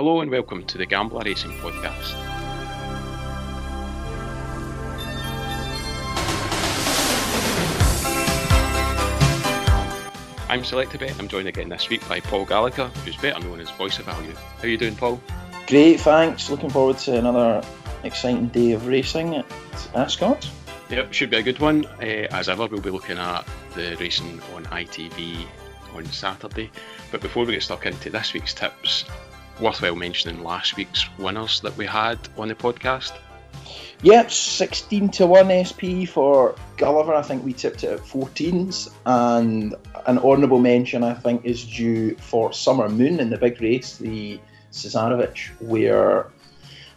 Hello and welcome to the Gambler Racing Podcast. I'm Selectabet. I'm joined again this week by Paul Gallagher, who's better known as Voice of Value. How are you doing, Paul? Great, thanks. Looking forward to another exciting day of racing at Ascot. Yep, should be a good one. Uh, as ever, we'll be looking at the racing on ITV on Saturday. But before we get stuck into this week's tips, worthwhile mentioning last week's winners that we had on the podcast. Yep, 16 to 1 SP for Gulliver. I think we tipped it at 14s. And an honourable mention, I think, is due for Summer Moon in the big race, the Cesarewitch, where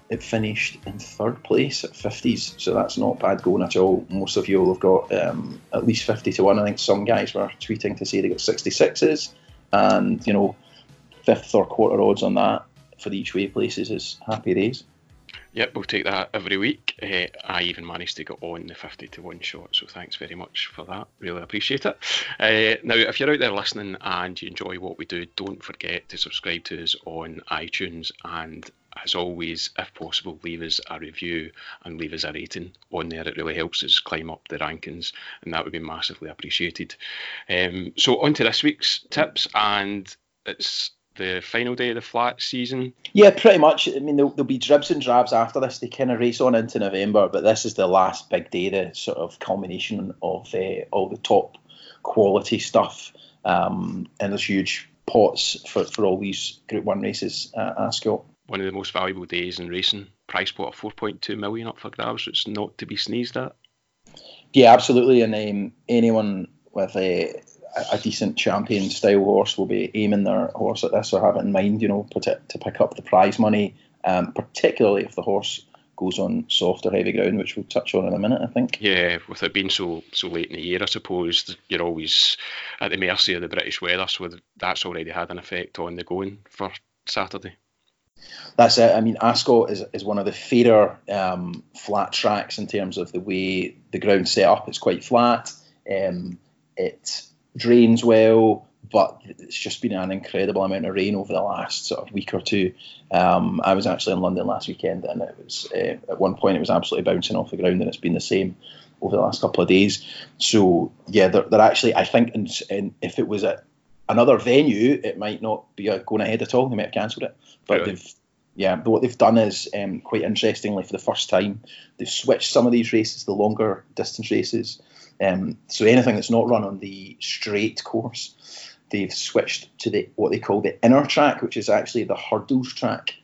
it finished in third place at 50s. So that's not bad going at all. Most of you will have got um, at least 50 to 1. I think some guys were tweeting to say they got 66s. And, you know, fifth or quarter odds on that for each way places is happy days. Yep, we'll take that every week. Uh, I even managed to get on the 50 to 1 shot, so thanks very much for that. Really appreciate it. Uh, now, if you're out there listening and you enjoy what we do, don't forget to subscribe to us on iTunes and as always, if possible, leave us a review and leave us a rating on there. It really helps us climb up the rankings, and that would be massively appreciated. Um, so, on to this week's tips, and it's the final day of the flat season? Yeah, pretty much. I mean, there'll, there'll, be dribs and drabs after this. They kind of race on into November, but this is the last big day, the sort of culmination of uh, all the top quality stuff. Um, and there's huge pots for, for all these Group 1 races at Ascot. One of the most valuable days in racing. Price pot of 4.2 million up for grabs. It's not to be sneezed at. Yeah, absolutely. And um, anyone with a a decent champion style horse will be aiming their horse at this or have it in mind, you know, put it to pick up the prize money, um, particularly if the horse goes on soft or heavy ground, which we'll touch on in a minute, I think. Yeah, with it being so so late in the year, I suppose you're always at the mercy of the British weather, so that's already had an effect on the going for Saturday. That's it. I mean, Ascot is, is one of the fairer um, flat tracks in terms of the way the ground's set up. It's quite flat. Um, it drains well, but it's just been an incredible amount of rain over the last sort of week or two. Um, I was actually in London last weekend, and it was uh, at one point it was absolutely bouncing off the ground, and it's been the same over the last couple of days. So yeah, they're, they're actually I think, in, in, if it was at another venue, it might not be going ahead at all. They might have cancelled it, but really? they've yeah, but what they've done is um, quite interestingly for the first time they've switched some of these races, the longer distance races, um, so anything that's not run on the straight course, they've switched to the what they call the inner track, which is actually the hurdles track,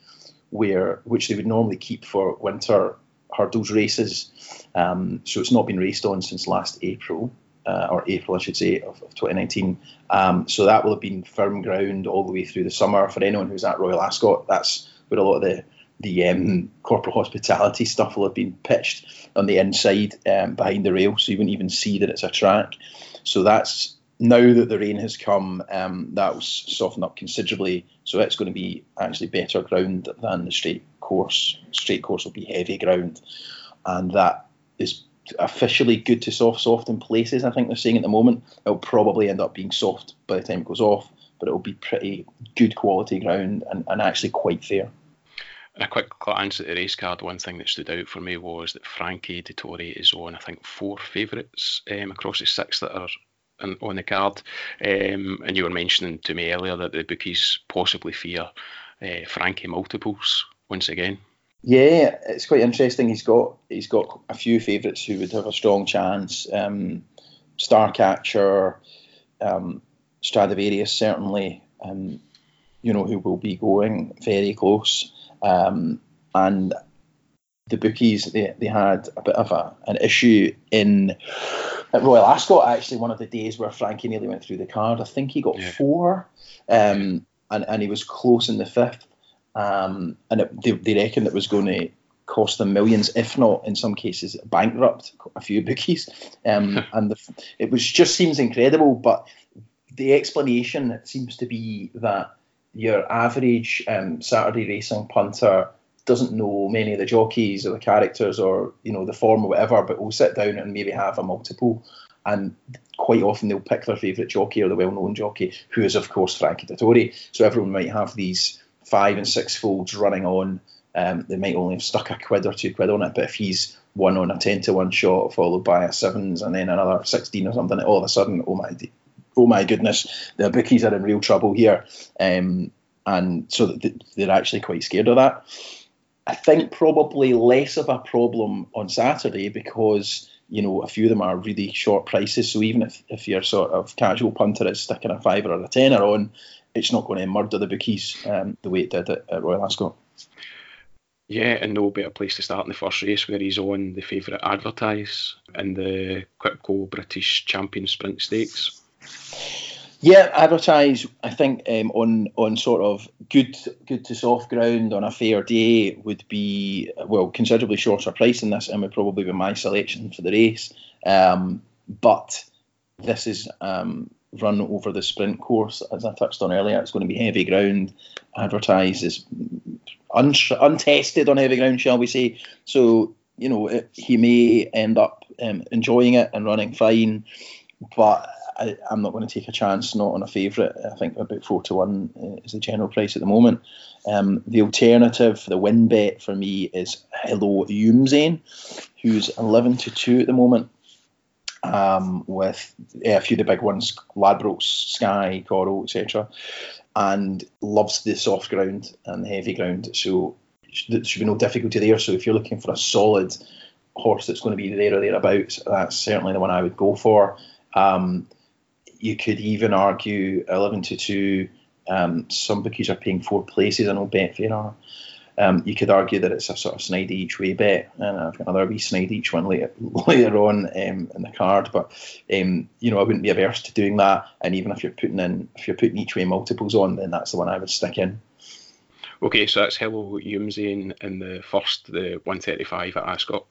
where which they would normally keep for winter hurdles races. Um, so it's not been raced on since last April. Uh, or April, I should say, of, of 2019. Um, so that will have been firm ground all the way through the summer for anyone who's at Royal Ascot. That's where a lot of the the um, corporate hospitality stuff will have been pitched on the inside um, behind the rail, so you wouldn't even see that it's a track. So that's now that the rain has come, um, that will soften up considerably. So it's going to be actually better ground than the straight course. Straight course will be heavy ground, and that is officially good to soft soft in places. I think they're saying at the moment it'll probably end up being soft by the time it goes off, but it'll be pretty good quality ground and, and actually quite fair a quick glance at the race card, one thing that stood out for me was that Frankie Dettori is on, I think, four favourites um, across the six that are in, on the card. Um, and you were mentioning to me earlier that the bookies possibly fear uh, Frankie multiples once again. Yeah, it's quite interesting. He's got he's got a few favourites who would have a strong chance. Um, Starcatcher, um, Stradivarius certainly, um, you know, who will be going very close. Um, and the bookies they, they had a bit of a, an issue in at Royal Ascot actually one of the days where Frankie nearly went through the card. I think he got yeah. four, um, and and he was close in the fifth. Um, and it, they, they reckoned it was going to cost them millions, if not in some cases bankrupt a few bookies. Um, and the, it was just seems incredible, but the explanation seems to be that your average um, Saturday racing punter doesn't know many of the jockeys or the characters or you know the form or whatever, but will sit down and maybe have a multiple. And quite often they'll pick their favourite jockey or the well-known jockey, who is of course Frankie Dettori. So everyone might have these five and six folds running on, um, they might only have stuck a quid or two quid on it. But if he's one on a 10 to 1 shot, followed by a sevens and then another 16 or something, all of a sudden, oh my, oh my goodness, the bookies are in real trouble here. Um, and so they're actually quite scared of that. I think probably less of a problem on Saturday because you know a few of them are really short prices. So even if, if you're sort of casual punter is sticking a fiver or a tenner on, it's not going to murder the bookies um, the way it did at, at Royal Ascot. Yeah, and no better place to start in the first race where he's on the favourite advertise in the Qipco British Champion Sprint Stakes. Yeah, advertise. I think um, on on sort of good good to soft ground on a fair day would be well considerably shorter price than this, and would probably be my selection for the race. Um, but this is um, run over the sprint course, as I touched on earlier. It's going to be heavy ground. Advertise is un- untested on heavy ground, shall we say? So you know it, he may end up um, enjoying it and running fine, but I, am not going to take a chance not on a favourite. I think about four to one uh, is the general price at the moment. Um, the alternative, the win bet for me is Hello Youmzain, who's 11 to 2 at the moment. Um, with yeah, a few of the big ones, Ladbrokes, Sky, Coral, etc., and loves the soft ground and the heavy ground. So there should be no difficulty there. So if you're looking for a solid horse that's going to be there or thereabouts, that's certainly the one I would go for. Um, you could even argue 11 to 2. Um, some bookies are paying four places. I know Betfair are. Um, you could argue that it's a sort of snide each way bet, and I've got another wee snide each one later later on um, in the card. But um, you know, I wouldn't be averse to doing that. And even if you're putting in, if you're putting each way multiples on, then that's the one I would stick in. Okay, so that's Hello Youmzain in the first, the 135 at Ascot.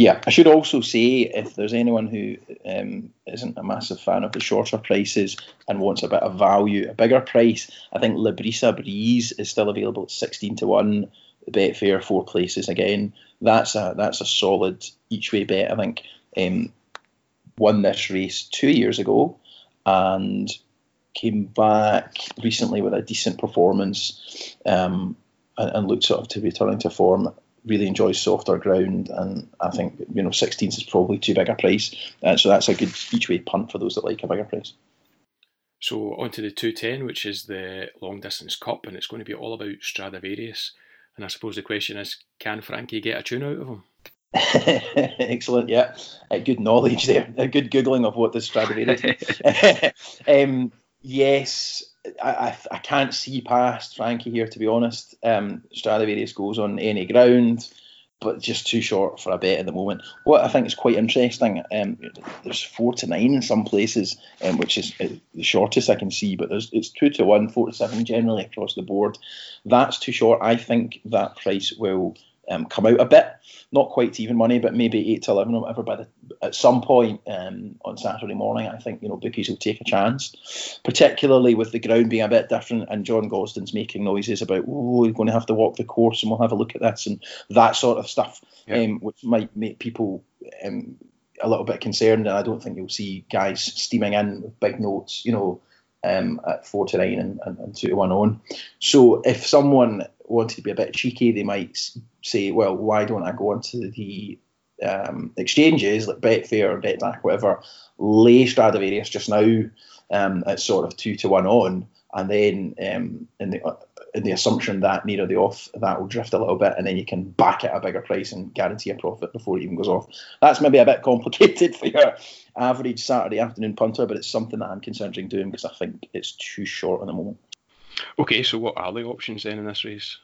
Yeah, I should also say if there's anyone who um, not a massive fan of the shorter prices and wants a bit of value, a bigger price, I think Librisa Breeze is still available at 16 to 1. Betfair, four places again. That's a that's a solid each way bet. I think um, won this race two years ago and came back recently with a decent performance um, and, and looked sort of to be returning to form really enjoys softer ground, and I think you know 16s is probably too big a price. Uh, so that's a good each way punt for those that like a bigger price. So on to the 210, which is the long distance cup, and it's going to be all about Stradivarius. And I suppose the question is, can Frankie get a tune out of him? Excellent, yeah. Uh, good knowledge there. A good googling of what the Stradivarius. um, yes, I, I, I, can't see past Frankie here, to be honest. Um, Stradivarius goes on any ground, but just too short for a bet at the moment. What I think is quite interesting, um, there's four to nine in some places, um, which is uh, the shortest I can see, but there's it's two to one, four to seven generally across the board. That's too short. I think that price will um, come out a bit, not quite even money, but maybe eight to eleven or whatever. By the at some point um, on Saturday morning, I think you know bookies will take a chance, particularly with the ground being a bit different and John Gosden's making noises about oh we're going to have to walk the course and we'll have a look at this and that sort of stuff, yeah. um, which might make people. Um, a little bit concerned, and I don't think you'll see guys steaming in with big notes, you know, um, at four to nine and, and, and, two to one on. So if someone wanted to be a bit cheeky, they might say, well, why don't I go onto the um, exchanges like Betfair or Betdaq, whatever, lay Stradivarius just now um, at sort of two to one on, and then um, in the in the assumption that near the off that will drift a little bit, and then you can back at a bigger price and guarantee a profit before it even goes off. That's maybe a bit complicated for your average Saturday afternoon punter, but it's something that I'm considering doing because I think it's too short at the moment. Okay, so what are the options then in this race?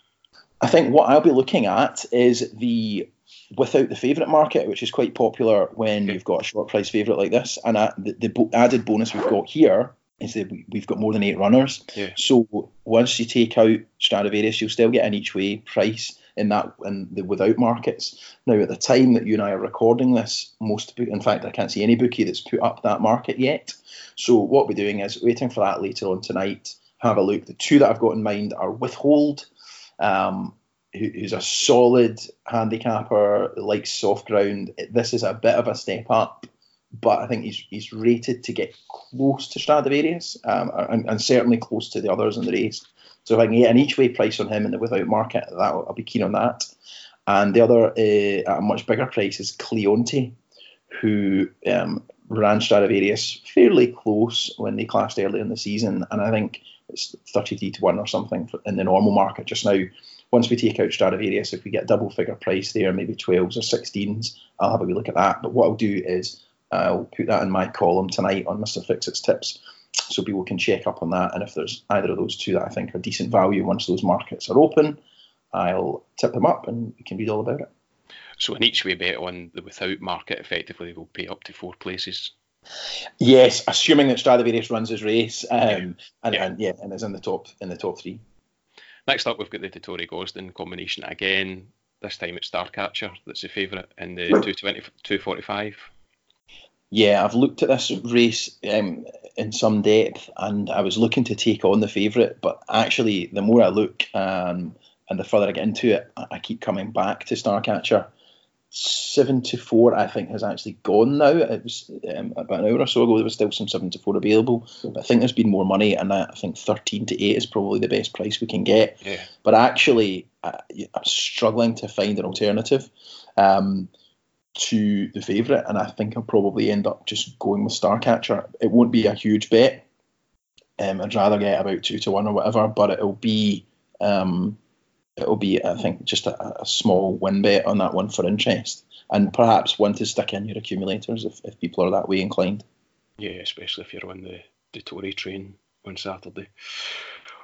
I think what I'll be looking at is the without the favourite market, which is quite popular when you've got a short price favourite like this. And the, the, added bonus we've got here is that we've got more than eight runners. Yeah. So once you take out Stradivarius, you'll still get an each way price in that in the without markets. Now, at the time that you and I are recording this, most in fact, I can't see any bookie that's put up that market yet. So what we're doing is waiting for that later on tonight. Have a look. The two that I've got in mind are Withhold um, who, who's a solid handicapper, likes soft ground. This is a bit of a step up, but I think he's he's rated to get close to Stradivarius um, and, and, certainly close to the others in the race. So if I can get an each way price on him in the without market, that I'll be keen on that. And the other uh, at a much bigger price is Cleonte, who um, ran Stradivarius fairly close when they clashed early in the season, and I think it's 33 to 1 or something in the normal market just now. Once we take out Stradivarius, if we get double figure price there, maybe 12s or 16s, I'll have a wee look at that. But what I'll do is I'll put that in my column tonight on Mr. Fixit's tips so people can check up on that. And if there's either of those two that I think are decent value once those markets are open, I'll tip them up and we can read all about it. So in each way bet on the without market, effectively will pay up to four places. Yes, assuming that Stradivarius runs his race, um. And, yeah. and yeah, and is in the top in the top three. Next up, we've got the Dettori Gosden combination again. This time it's Starcatcher that's the favourite in the 220, 245. Yeah, I've looked at this race um, in some depth, and I was looking to take on the favourite, but actually, the more I look um, and the further I get into it, I keep coming back to Starcatcher seven to four, I think, has actually gone now. It was um, about an hour or so ago. There was still some seven to four available, but I think there's been more money, and I think thirteen to eight is probably the best price we can get. Yeah. But actually, I, am struggling to find an alternative um, to the favourite, and I think I'll probably end up just going with Starcatcher. It won't be a huge bet. Um, I'd rather get about two to one or whatever, but it'll be. Um, it'll be, I think, just a, a, small win bet on that one for interest, and perhaps one to stick in your accumulators if, if people are that way inclined. Yeah, especially if you're on the, Dettori train on Saturday.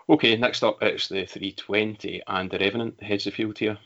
Okay, next up it's the 320 and the Revenant heads the field here.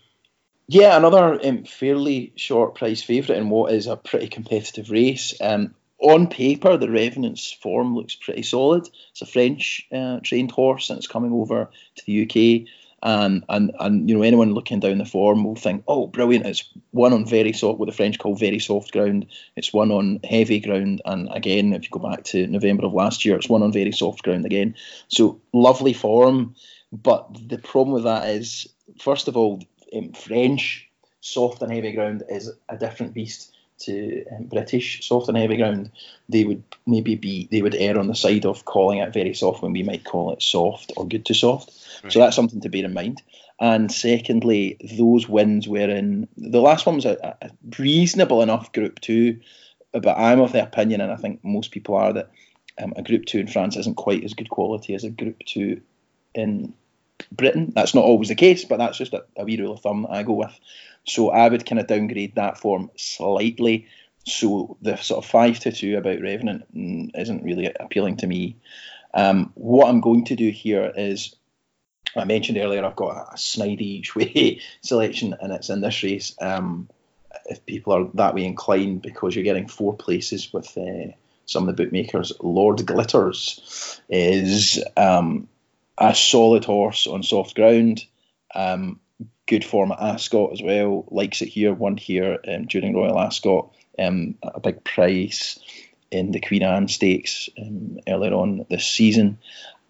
Yeah, another um, fairly short price favourite in what is a pretty competitive race. Um, on paper, the Revenant's form looks pretty solid. It's a French uh, trained horse and it's coming over to the UK. And, and and you know anyone looking down the form will think, oh, brilliant! It's one on very soft, what the French call very soft ground. It's one on heavy ground, and again, if you go back to November of last year, it's one on very soft ground again. So lovely form, but the problem with that is, first of all, um, French soft and heavy ground is a different beast to um, British soft and heavy ground, they would maybe be they would err on the side of calling it very soft when we might call it soft or good to soft. Right. So that's something to bear in mind. And secondly, those wins were in the last one was a, a reasonable enough Group Two, but I'm of the opinion, and I think most people are that um, a Group Two in France isn't quite as good quality as a Group Two in Britain. That's not always the case, but that's just a, a wee rule of thumb I go with. So I would kind of downgrade that form slightly. So the sort of five to two about Revenant mm, isn't really appealing to me. Um, what I'm going to do here is, I mentioned earlier, I've got a snidey each way selection, and it's in this race. Um, if people are that way inclined, because you're getting four places with uh, some of the bookmakers, Lord Glitters is um, a solid horse on soft ground. Um, good form at Ascot as well. Likes it here, won here um, during Royal Ascot. Um, a big price in the Queen Anne Stakes um, earlier on this season.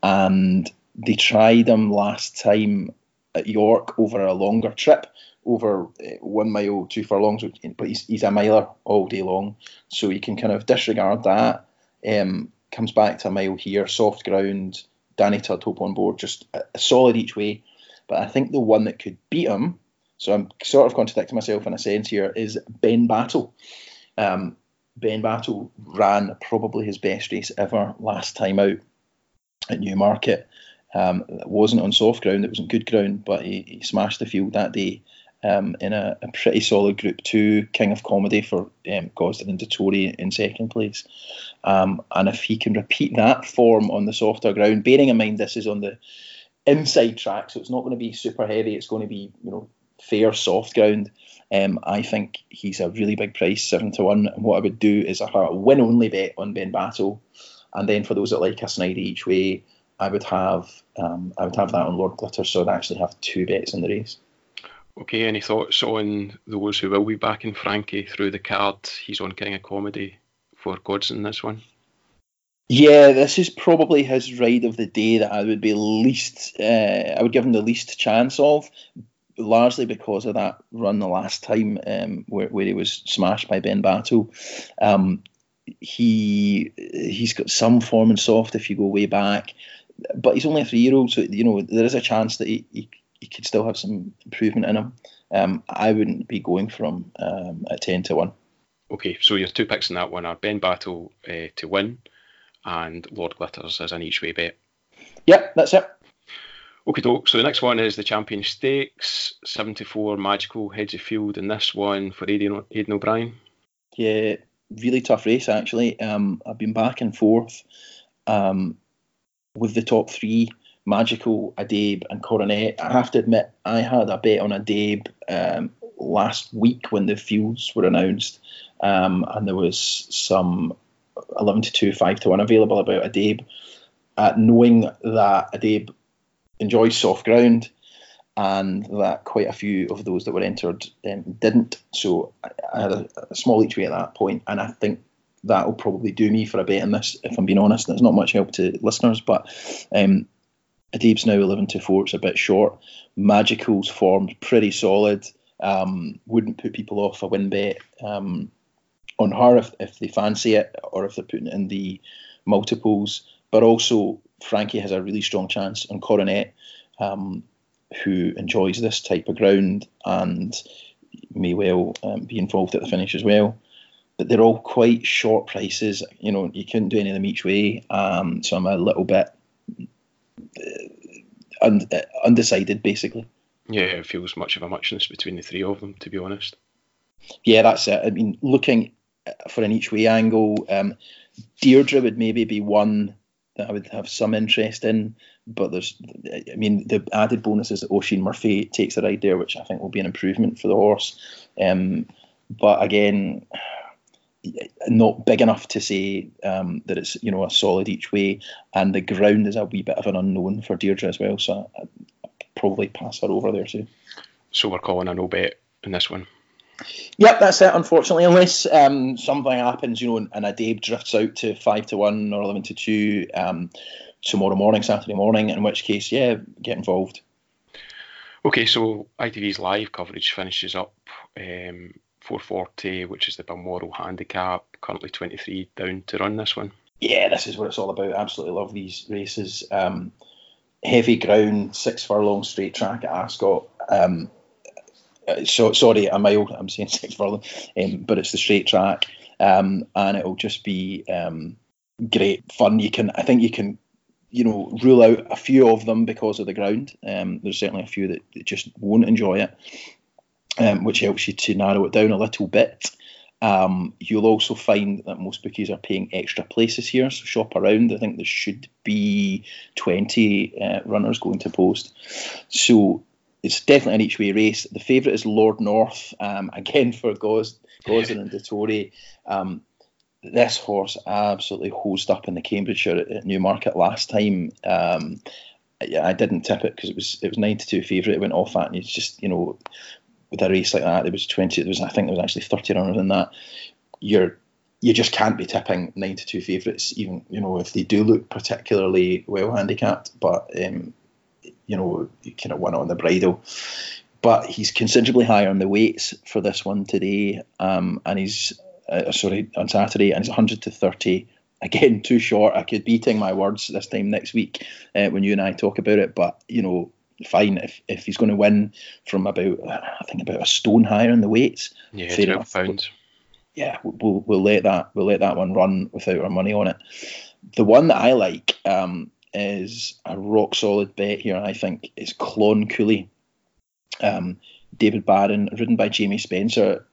And they tried him last time at York over a longer trip, over uh, one mile, two furlongs, but he's, he's a miler all day long. So you can kind of disregard that. Um, comes back to a mile here, soft ground. Danny Tudhope on board, just a, solid each way. But I think the one that could beat him, so I'm sort of contradicting myself in a sense here, is Benbatl. Um, Battle ran probably his best race ever last time out at Newmarket. Um, it wasn't on soft ground, it wasn't good ground, but he, he smashed the field that day um, in a, a, pretty solid Group 2, King of Comedy for um, Gosden and Dettori in second place. Um, and if he can repeat that form on the softer ground, bearing in mind this is on the inside track, so it's not going to be super heavy. It's going to be you know fair soft ground. Um, I think he's a really big price, seven to one. And what I would do is a win only bet on Benbatl, and then for those that like a snide each way, I would have um, I would have that on Lord Glitter, so I'd actually have two bets in the race. Okay, any thoughts on those who will be backing Frankie through the card? He's on King of Comedy for Gosden this one. Yeah, this is probably his ride of the day that I would be least. Uh, I would give him the least chance of, largely because of that run the last time um, where, where he was smashed by Benbatl. Um, he he's got some form and soft if you go way back. but he's only a three year old, so you know there is a chance that he, he, he could still have some improvement in him. Um, I wouldn't be going for him um, at ten to one. Okay, so your two picks in that one are Benbatl uh, to win and Lord Glitters as an each way bet. Yep, that's it. Okay, doke. So the next one is the Champion Stakes, 74 Magical heads of field and this one for Aidan, Aidan O'Brien. Yeah, really tough race actually. Um, I've been back and forth um, with the top three, Magical, Addeybb, and Coronet. I have to admit, I had a bet on Addeybb um, last week when the fields were announced, um, and there was some 11 to 2, 5 to 1 available about Addeybb. Uh, knowing that Addeybb enjoys soft ground and that quite a few of those that were entered um, didn't. So I, I had a, a, small each way at that point, and I think that will probably do me for a bet in this, if I'm being honest. There's not much help to listeners, but um, Addeybb's now 11 to 4, it's a bit short. Magical's formed pretty solid. Um, wouldn't put people off a win bet um, on her if, if they fancy it or if they're putting it in the multiples. But also, Frankie has a really strong chance on Coronet. Um, who enjoys this type of ground and may well um, be involved at the finish as well. But they're all quite short prices. You know, you couldn't do any of them each way. Um, so I'm a little bit un- uh, undecided, basically. Yeah, it feels much of a muchness between the three of them, to be honest. Yeah, that's it. I mean, looking for an each way angle, um, Deirdre would maybe be one that I would have some interest in. But there's, I mean, the added bonus is that Oisin Murphy takes a ride there, which I think will be an improvement for the horse. Um, but again, not big enough to say um, that it's you know a solid each way, and the ground is a wee bit of an unknown for Deirdre as well. So I, I'd probably pass her over there too. So we're calling a no bet in this one. Yep, that's it. Unfortunately, unless um, something happens, you know, and, a Addeybb drifts out to five to one or eleven to two um, tomorrow morning, Saturday morning. In which case, yeah, get involved. Okay, so ITV's live coverage finishes up um, 440, which is the Balmoral handicap. Currently 23 down to run this one. Yeah, this is what it's all about. Absolutely love these races. Um, heavy ground, six furlong straight track at Ascot. Um, uh, so sorry, a mile. I'm saying six furlong, um, but it's the straight track, um, and it'll just be um, great fun. You can, I think, you can, you know, rule out a few of them because of the ground. Um, there's certainly a few that, that just won't enjoy it, um, which helps you to narrow it down a little bit. Um, you'll also find that most bookies are paying extra places here, so shop around. I think there should be 20 uh, runners going to post. So it's definitely an each way race. The favourite is Lord North, um, again for Gos, Gosden and Dettori. Um, this horse absolutely hosed up in the Cambridgeshire at, Newmarket last time. Um, yeah, I didn't tip it because it was it was nine to two favourite. It went off at, and it's just you know, with a race like that, it was twenty. It was I think there was actually thirty runners in that. You're you just can't be tipping nine to two favourites, even you know if they do look particularly well handicapped. But um, you know, he kind of went on the bridle. But he's considerably higher on the weights for this one today, um, and he's uh, sorry on Saturday, and he's 100 to 30. Again, too short. I could be eating my words this time next week uh, when you and I talk about it. But you know, fine if, if he's going to win from about I think about a stone higher in the weights. Yeah, fair enough. pounds. Yeah, we'll we'll let that we'll let that one run without our money on it. The one that I like, um, is a rock solid bet here, I think, is Clon Coulis. Um, David Barron, ridden by Jamie Spencer.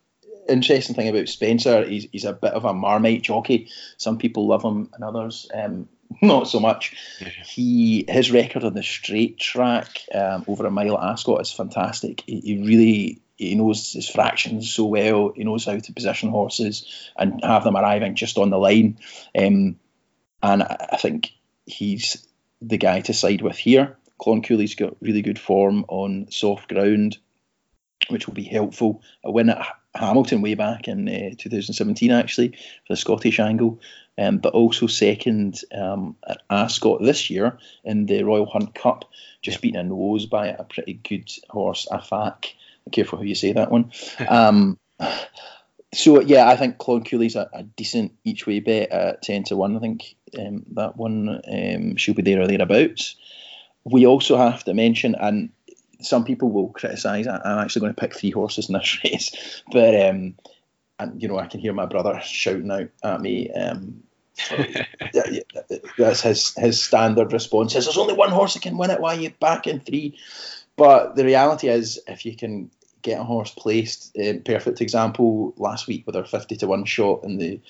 Interesting thing about Spencer, he's, he's a bit of a marmite jockey. Some people love him and others um, not so much. He his record on the straight track um, over a mile at Ascot is fantastic. He, he, really he knows his fractions so well. He knows how to position horses and have them arriving just on the line. Um, and I, I think he's the guy to side with here. Clon Coulis's got really good form on soft ground, which will be helpful. A win at Hamilton way back in uh, 2017, actually, for the Scottish angle, um, but also second um, at Ascot this year in the Royal Hunt Cup, just beaten a nose by a pretty good horse, Afaak. Careful how you say that one. Um, so yeah, I think Clon Coulis's a, a decent each way bet at ten to one. I think um, that one um, she'll be there or thereabouts. We also have to mention, and some people will criticise. I'm actually going to pick three horses in this race, but um, and you know I can hear my brother shouting out at me. Um, that's his his standard response. Is there's only one horse that can win it. Why are you backing three? But the reality is, if you can get a horse placed, uh, perfect example last week with our fifty to one shot in the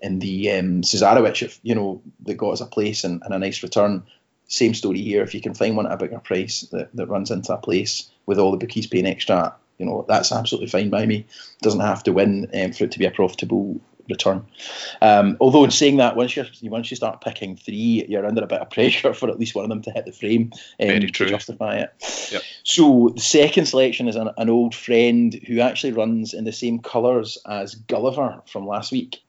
in the um, Cesarewitch, you know, that got us a place and, and a nice return. Same story here. If you can find one at a bigger price that, that runs into a place with all the bookies paying extra, you know, that's absolutely fine by me. Doesn't have to win um, for it to be a profitable return. Um, although in saying that, once you once you start picking three, you're under a bit of pressure for at least one of them to hit the frame um, to justify it. Yep. So the second selection is an, an, old friend who actually runs in the same colours as Gulliver from last week.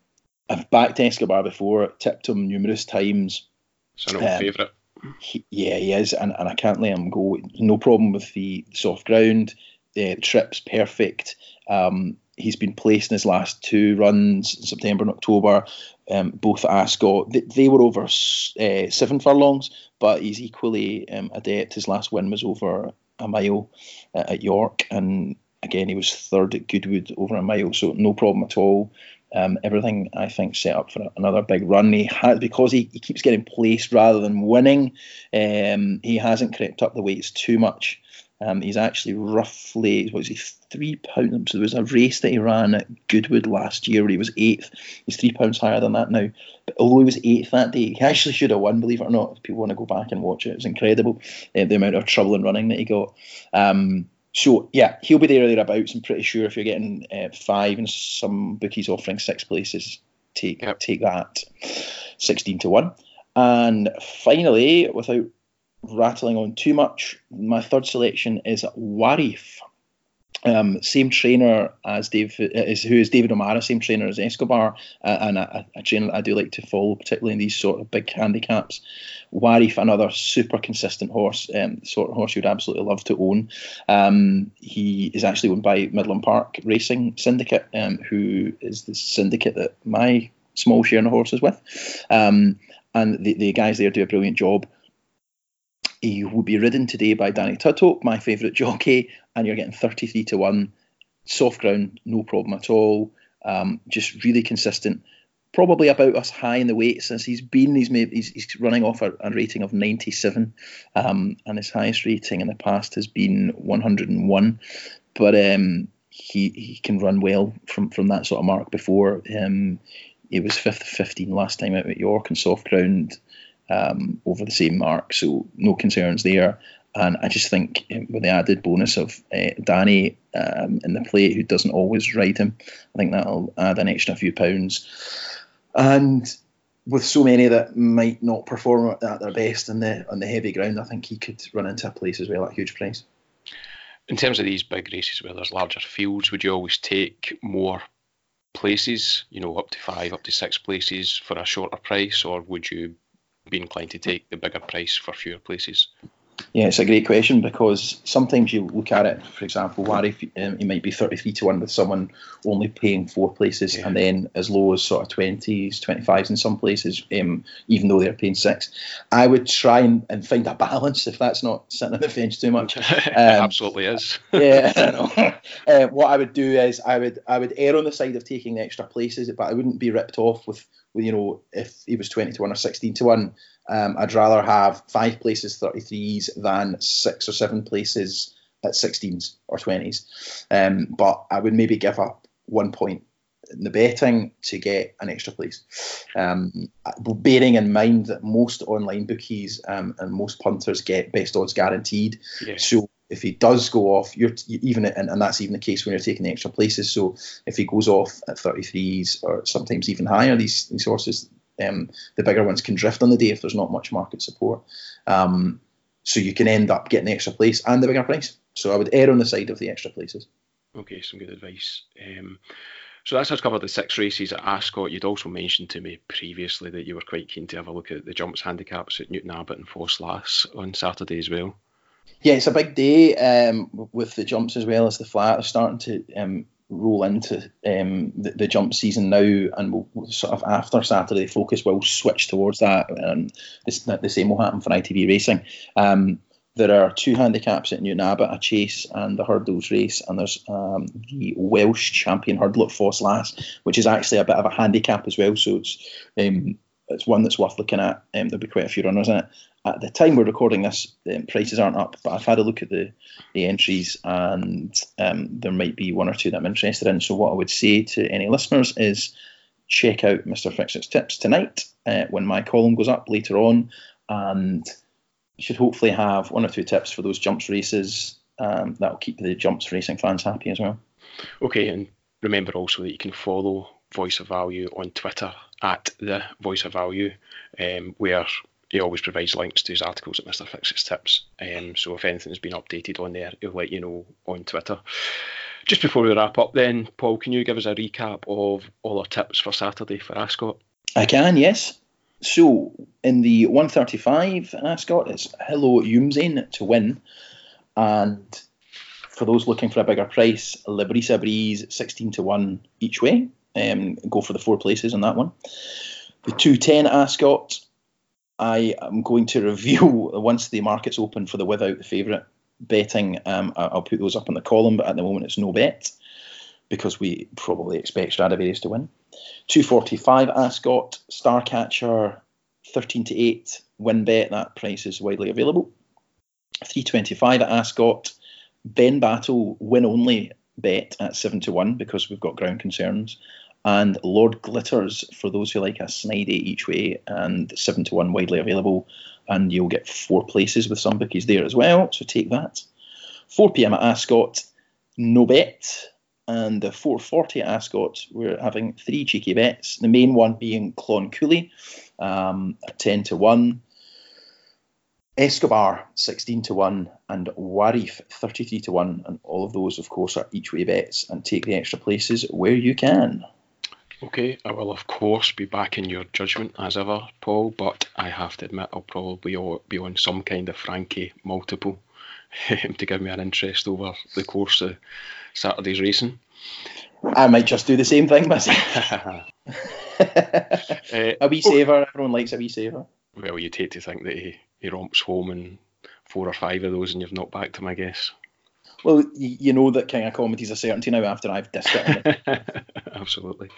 I've backed Escobar before, tipped him numerous times. It's an old um, favourite. He, yeah, he is, and, and I can't let him go. No problem with the soft ground. The trip's perfect. Um, he's been placed in his last two runs in September and October, um, both at Ascot. They, they were over uh, seven furlongs, but he's equally um, adept. His last win was over a mile uh, at York, and again he was third at Goodwood over a mile, so no problem at all. Um, everything I think set up for another big run. He has because he, he keeps getting placed rather than winning. Um, he hasn't crept up the weights too much. Um, he's actually roughly what was he three pounds? So there was a race that he ran at Goodwood last year where he was eighth. He's three pounds higher than that now. But although he was eighth that day, he actually should have won. Believe it or not, if people want to go back and watch it, it was incredible uh, the amount of trouble in running that he got. Um, so yeah, he'll be there or thereabouts. I'm pretty sure if you're getting uh, five and some bookies offering six places, take yep. take that, sixteen to one. And finally, without rattling on too much, my third selection is Warif. Um, same trainer as Dave, is who is David O'Meara, same trainer as Escobar, uh, and a, a, trainer I do like to follow, particularly in these sort of big handicaps. Warif, another super consistent horse, um, sort of horse you'd absolutely love to own. Um, he is actually owned by Middleham Park Racing Syndicate, um, who is the syndicate that my small share in the horse is with. Um, and the, the guys there do a brilliant job. He will be ridden today by Danny Tudhope, my favourite jockey, and you're getting 33 to 1. Soft ground, no problem at all. Um, just really consistent. Probably about us high in the weight since he's been. He's made, he's, he's running off a, a rating of 97, um, and his highest rating in the past has been 101. But um, he he can run well from from that sort of mark. Before um, he was fifth 15 last time out at York and soft ground um, over the same mark, so no concerns there. And I just think um, with the added bonus of uh, Danny um, in the plate, who doesn't always ride him, I think that'll add an extra few pounds. And with so many that might not perform at their best the on the heavy ground, I think he could run into a place as well at a huge price. In terms of these big races where there's larger fields, would you always take more places, you know, up to five, up to six places for a shorter price, or would you be inclined to take the bigger price for fewer places? Yeah, it's a great question because sometimes you look at it, for example, if um, you might be 33 to 1 with someone only paying four places yeah. and then as low as sort of 20s, 25s in some places, um, even though they're paying six. I would try and, and find a balance if that's not sitting on the fence too much. Um, absolutely is. yeah, uh, what I would do is I would I would err on the side of taking the extra places, but I wouldn't be ripped off with you know, if he was 20 to 1 or 16 to 1, um, I'd rather have five places 33s than six or seven places at 16s or 20s. Um, but I would maybe give up one point in the betting to get an extra place. Um, bearing in mind that most online bookies um, and most punters get best odds guaranteed. Yeah. So if he does go off, you're even and, and that's even the case when you're taking the extra places. So if he goes off at 33s or sometimes even higher, these these horses, um, the bigger ones can drift on the day if there's not much market support. Um, so you can end up getting the extra place and the bigger price. So I would err on the side of the extra places. Okay, some good advice. Um, so that's us covered the six races at Ascot. You'd also mentioned to me previously that you were quite keen to have a look at the jumps handicaps at Newton Abbot and Ffos on Saturday as well. Yeah, it's a big day um, with the jumps as well as the flat. They're starting to um, roll into um, the, the, jump season now, and we'll, sort of after Saturday focus will switch towards that, and this, the same will happen for ITV Racing. Um, there are two handicaps at Newton-Abbot, a chase and a hurdles race, and there's um, the Welsh champion hurdle at Ffos which is actually a bit of a handicap as well. So it's um, it's one that's worth looking at. Um, there'll be quite a few runners in it. At the time we're recording this, um, prices aren't up, but I've had a look at the, the entries and um, there might be one or two that I'm interested in. So what I would say to any listeners is check out Mr. Fixit's tips tonight uh, when my column goes up later on, and you should hopefully have one or two tips for those jumps races. Um, that'll keep the jumps racing fans happy as well. Okay, and remember also that you can follow Voice of Value on Twitter at the Voice of Value, um, where he always provides links to his articles at Mr. Fixit's Tips. Um, so if anything's been updated on there, he'll let you know on Twitter. Just before we wrap up, then, Paul, can you give us a recap of all our tips for Saturday for Ascot? I can, yes. So in the 135 Ascot, it's Hello Youmzain to win, and for those looking for a bigger price, Librisa Breeze 16 to one each way um, go for the four places on that one. The 210 Ascot, I am going to review once the market's open for the without the favourite betting. Um, I'll put those up in the column, but at the moment it's no bet because we probably expect Stradivarius to win. 245 Ascot, Starcatcher, 13 to 8 win bet. That price is widely available. 325 at Ascot, Battle win only bet at 7 to 1 because we've got ground concerns and Lord Glitters for those who like a snidey each way, and seven to one widely available, and you'll get four places with some bookies there as well. So take that. 4 p.m. at Ascot, no bet, and the 4:40 at Ascot, we're having three cheeky bets. The main one being Clon Coulis, um, at 10 to one. Escobar 16 to 1 and Warif 33 to 1 and all of those of course are each way bets and take the extra places where you can. Okay, I will of course be back in your judgment as ever, Paul, but I have to admit I'll probably be on some kind of Frankie multiple to give me an interest over the course of Saturday's racing. I might just do the same thing myself. uh, a wee saver, everyone likes a wee saver. Well, you'd hate to think that he, he romps home in four or five of those and you've not backed him, I guess. Well, you know that King of Comedy's a certainty now after I've dissed it. Absolutely.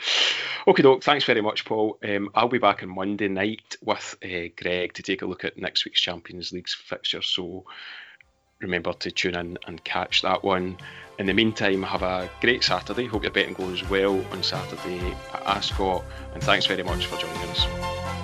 Okay, doc. Thanks very much, Paul. Um, I'll be back on Monday night with uh, Greg to take a look at next week's Champions League fixture. So remember to tune in and catch that one. In the meantime, have a great Saturday. Hope your betting goes well on Saturday at Ascot. And thanks very much for joining us.